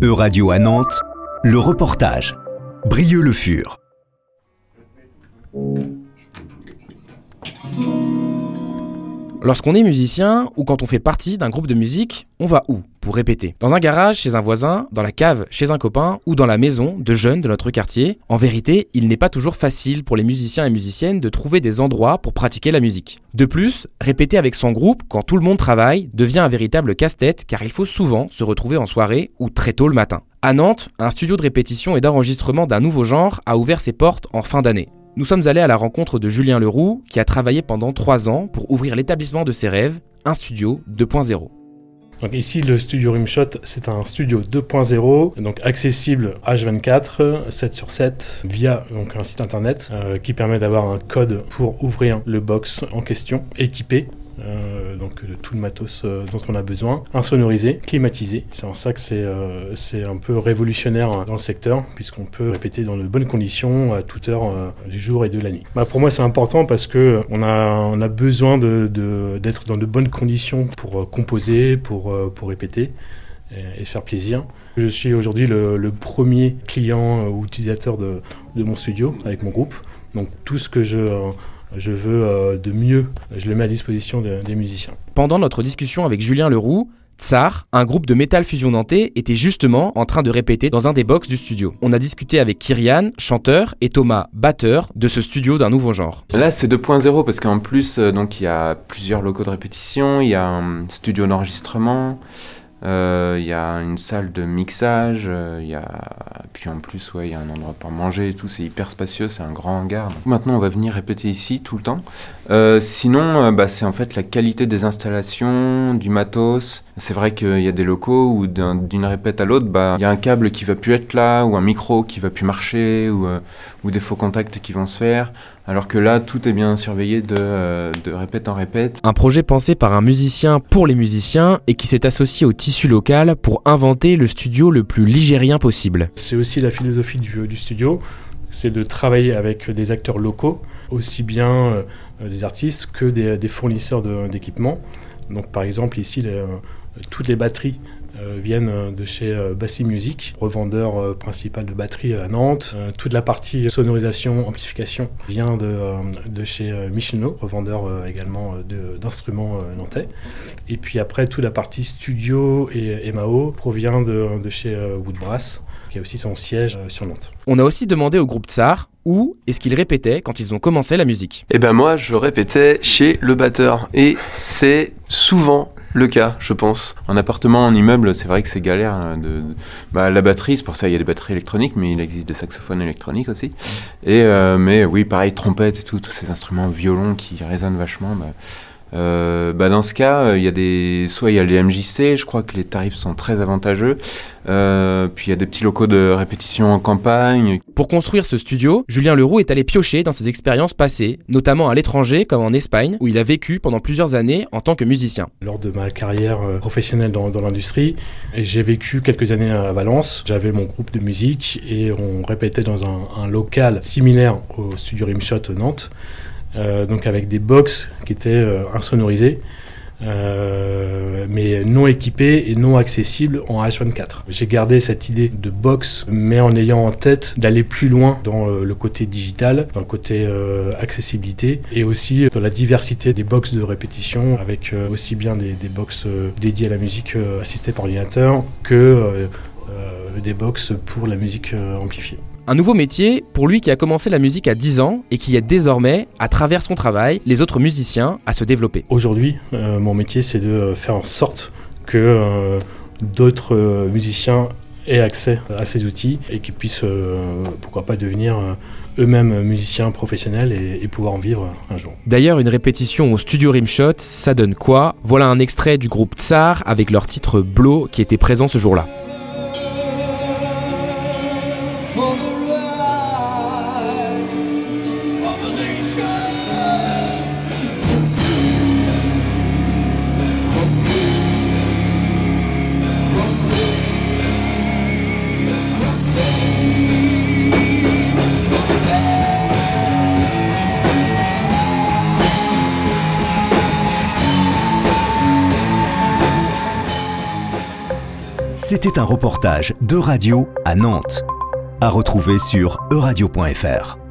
E-Radio à Nantes, le reportage. Brieux-le Fur. Lorsqu'on est musicien ou quand on fait partie d'un groupe de musique, on va où? Répéter Dans un garage chez un voisin, dans la cave chez un copain ou dans la maison de jeunes de notre quartier. En vérité, il n'est pas toujours facile pour les musiciens et musiciennes de trouver des endroits pour pratiquer la musique. De plus, répéter avec son groupe quand tout le monde travaille devient un véritable casse-tête car il faut souvent se retrouver en soirée ou très tôt le matin. À Nantes, un studio de répétition et d'enregistrement d'un nouveau genre a ouvert ses portes en fin d'année. Nous sommes allés à la rencontre de Julien Leroux, qui a travaillé pendant trois ans pour ouvrir l'établissement de ses rêves, un studio 2.0. Donc ici, le studio Rimshot, c'est un studio 2.0, donc accessible H24, 7 sur 7, via donc, un site internet euh, qui permet d'avoir un code pour ouvrir le box en question, équipé euh, donc tout le matos euh, dont on a besoin, insonorisé, climatisé. C'est en ça que c'est euh, c'est un peu révolutionnaire dans le secteur, puisqu'on peut répéter dans de bonnes conditions à toute heure du jour et de la nuit. Bah, pour moi, c'est important parce que on a, on a besoin d'être dans de bonnes conditions pour composer, pour, pour répéter et, se faire plaisir. Je suis aujourd'hui le, le, premier client ou utilisateur de, de mon studio avec mon groupe. Donc tout ce que je je veux euh, de mieux, je le mets à disposition des musiciens. Pendant notre discussion avec Julien Leroux, Tsar, un groupe de métal fusion nantais, était justement en train de répéter dans un des box du studio. On a discuté avec Kyrian, chanteur, et Thomas, batteur, de ce studio d'un nouveau genre. Là, c'est 2.0 parce qu'en plus, euh, donc il y a plusieurs locaux de répétition, il y a un studio d'enregistrement, il euh, y a une salle de mixage, euh, il y a... puis en plus, ouais, il y a un endroit pour manger et tout, c'est hyper spacieux, c'est un grand hangar. maintenant, on va venir répéter ici tout le temps. Euh, sinon, bah, c'est en fait la qualité des installations, du matos. C'est vrai qu'il y a des locaux où d'une répète à l'autre, bah, il y a un câble qui va plus être là, ou un micro qui va plus marcher, ou, ou des faux contacts qui vont se faire. Alors que là, tout est bien surveillé de, de, répète en répète. Un projet pensé par un musicien pour les musiciens et qui s'est associé au tissu local pour inventer le studio le plus ligérien possible. C'est aussi la philosophie du, studio, c'est de travailler avec des acteurs locaux, aussi bien euh, des artistes que des, fournisseurs d'équipements. Donc par exemple ici, euh, toutes les batteries euh, viennent de chez Bassi Music, revendeur principal de batteries à Nantes. toute la partie sonorisation, amplification vient de, de chez Michino, revendeur également d'instruments nantais. Et puis après, toute la partie studio et MAO provient de, de chez Woodbrass, qui a aussi son siège sur Nantes. On a aussi demandé au groupe Tsar où est-ce qu'ils répétaient quand ils ont commencé la musique. Eh ben moi, je répétais chez le batteur. Et c'est souvent le cas, je pense. En appartement, en immeuble, c'est vrai que c'est galère. Hein, de, bah, la batterie, c'est pour ça il y a des batteries électroniques, mais il existe des saxophones électroniques aussi. Et euh, mais oui, pareil, trompette et tout, tous ces instruments violons qui résonnent vachement. Bah, euh, bah dans ce cas, euh, il y a des, soit il y a les MJC, je crois que les tarifs sont très avantageux. Euh, puis il y a des petits locaux de répétition en campagne. Pour construire ce studio, Julien Leroux est allé piocher dans ses expériences passées, notamment à l'étranger comme en Espagne, où il a vécu pendant plusieurs années en tant que musicien. Lors de ma carrière professionnelle dans, dans l'industrie, j'ai vécu quelques années à Valence. J'avais mon groupe de musique et on répétait dans un, un local similaire au studio Rimshot Nantes. Euh, donc avec des box qui étaient euh, insonorisées, euh, mais non équipées et non accessibles en H24. J'ai gardé cette idée de box, mais en ayant en tête d'aller plus loin dans le côté digital, dans le côté accessibilité, et aussi dans la diversité des box de répétition, avec aussi bien des, des box dédiées à la musique assistée par ordinateur que des box pour la musique amplifiée. Un nouveau métier pour lui qui a commencé la musique à 10 ans et qui aide désormais, à travers son travail, les autres musiciens à se développer. Aujourd'hui, euh, mon métier, c'est de faire en sorte que euh, d'autres euh, musiciens aient accès à ces outils et qu'ils puissent, pourquoi pas, devenir eux-mêmes musiciens professionnels et, et, pouvoir en vivre un jour. D'ailleurs, une répétition au studio Rimshot, ça donne quoi? Voilà un extrait du groupe Tsar avec leur titre Blow qui était présent ce jour-là. C'était un reportage de radio à Nantes, à retrouver sur euradio.fr.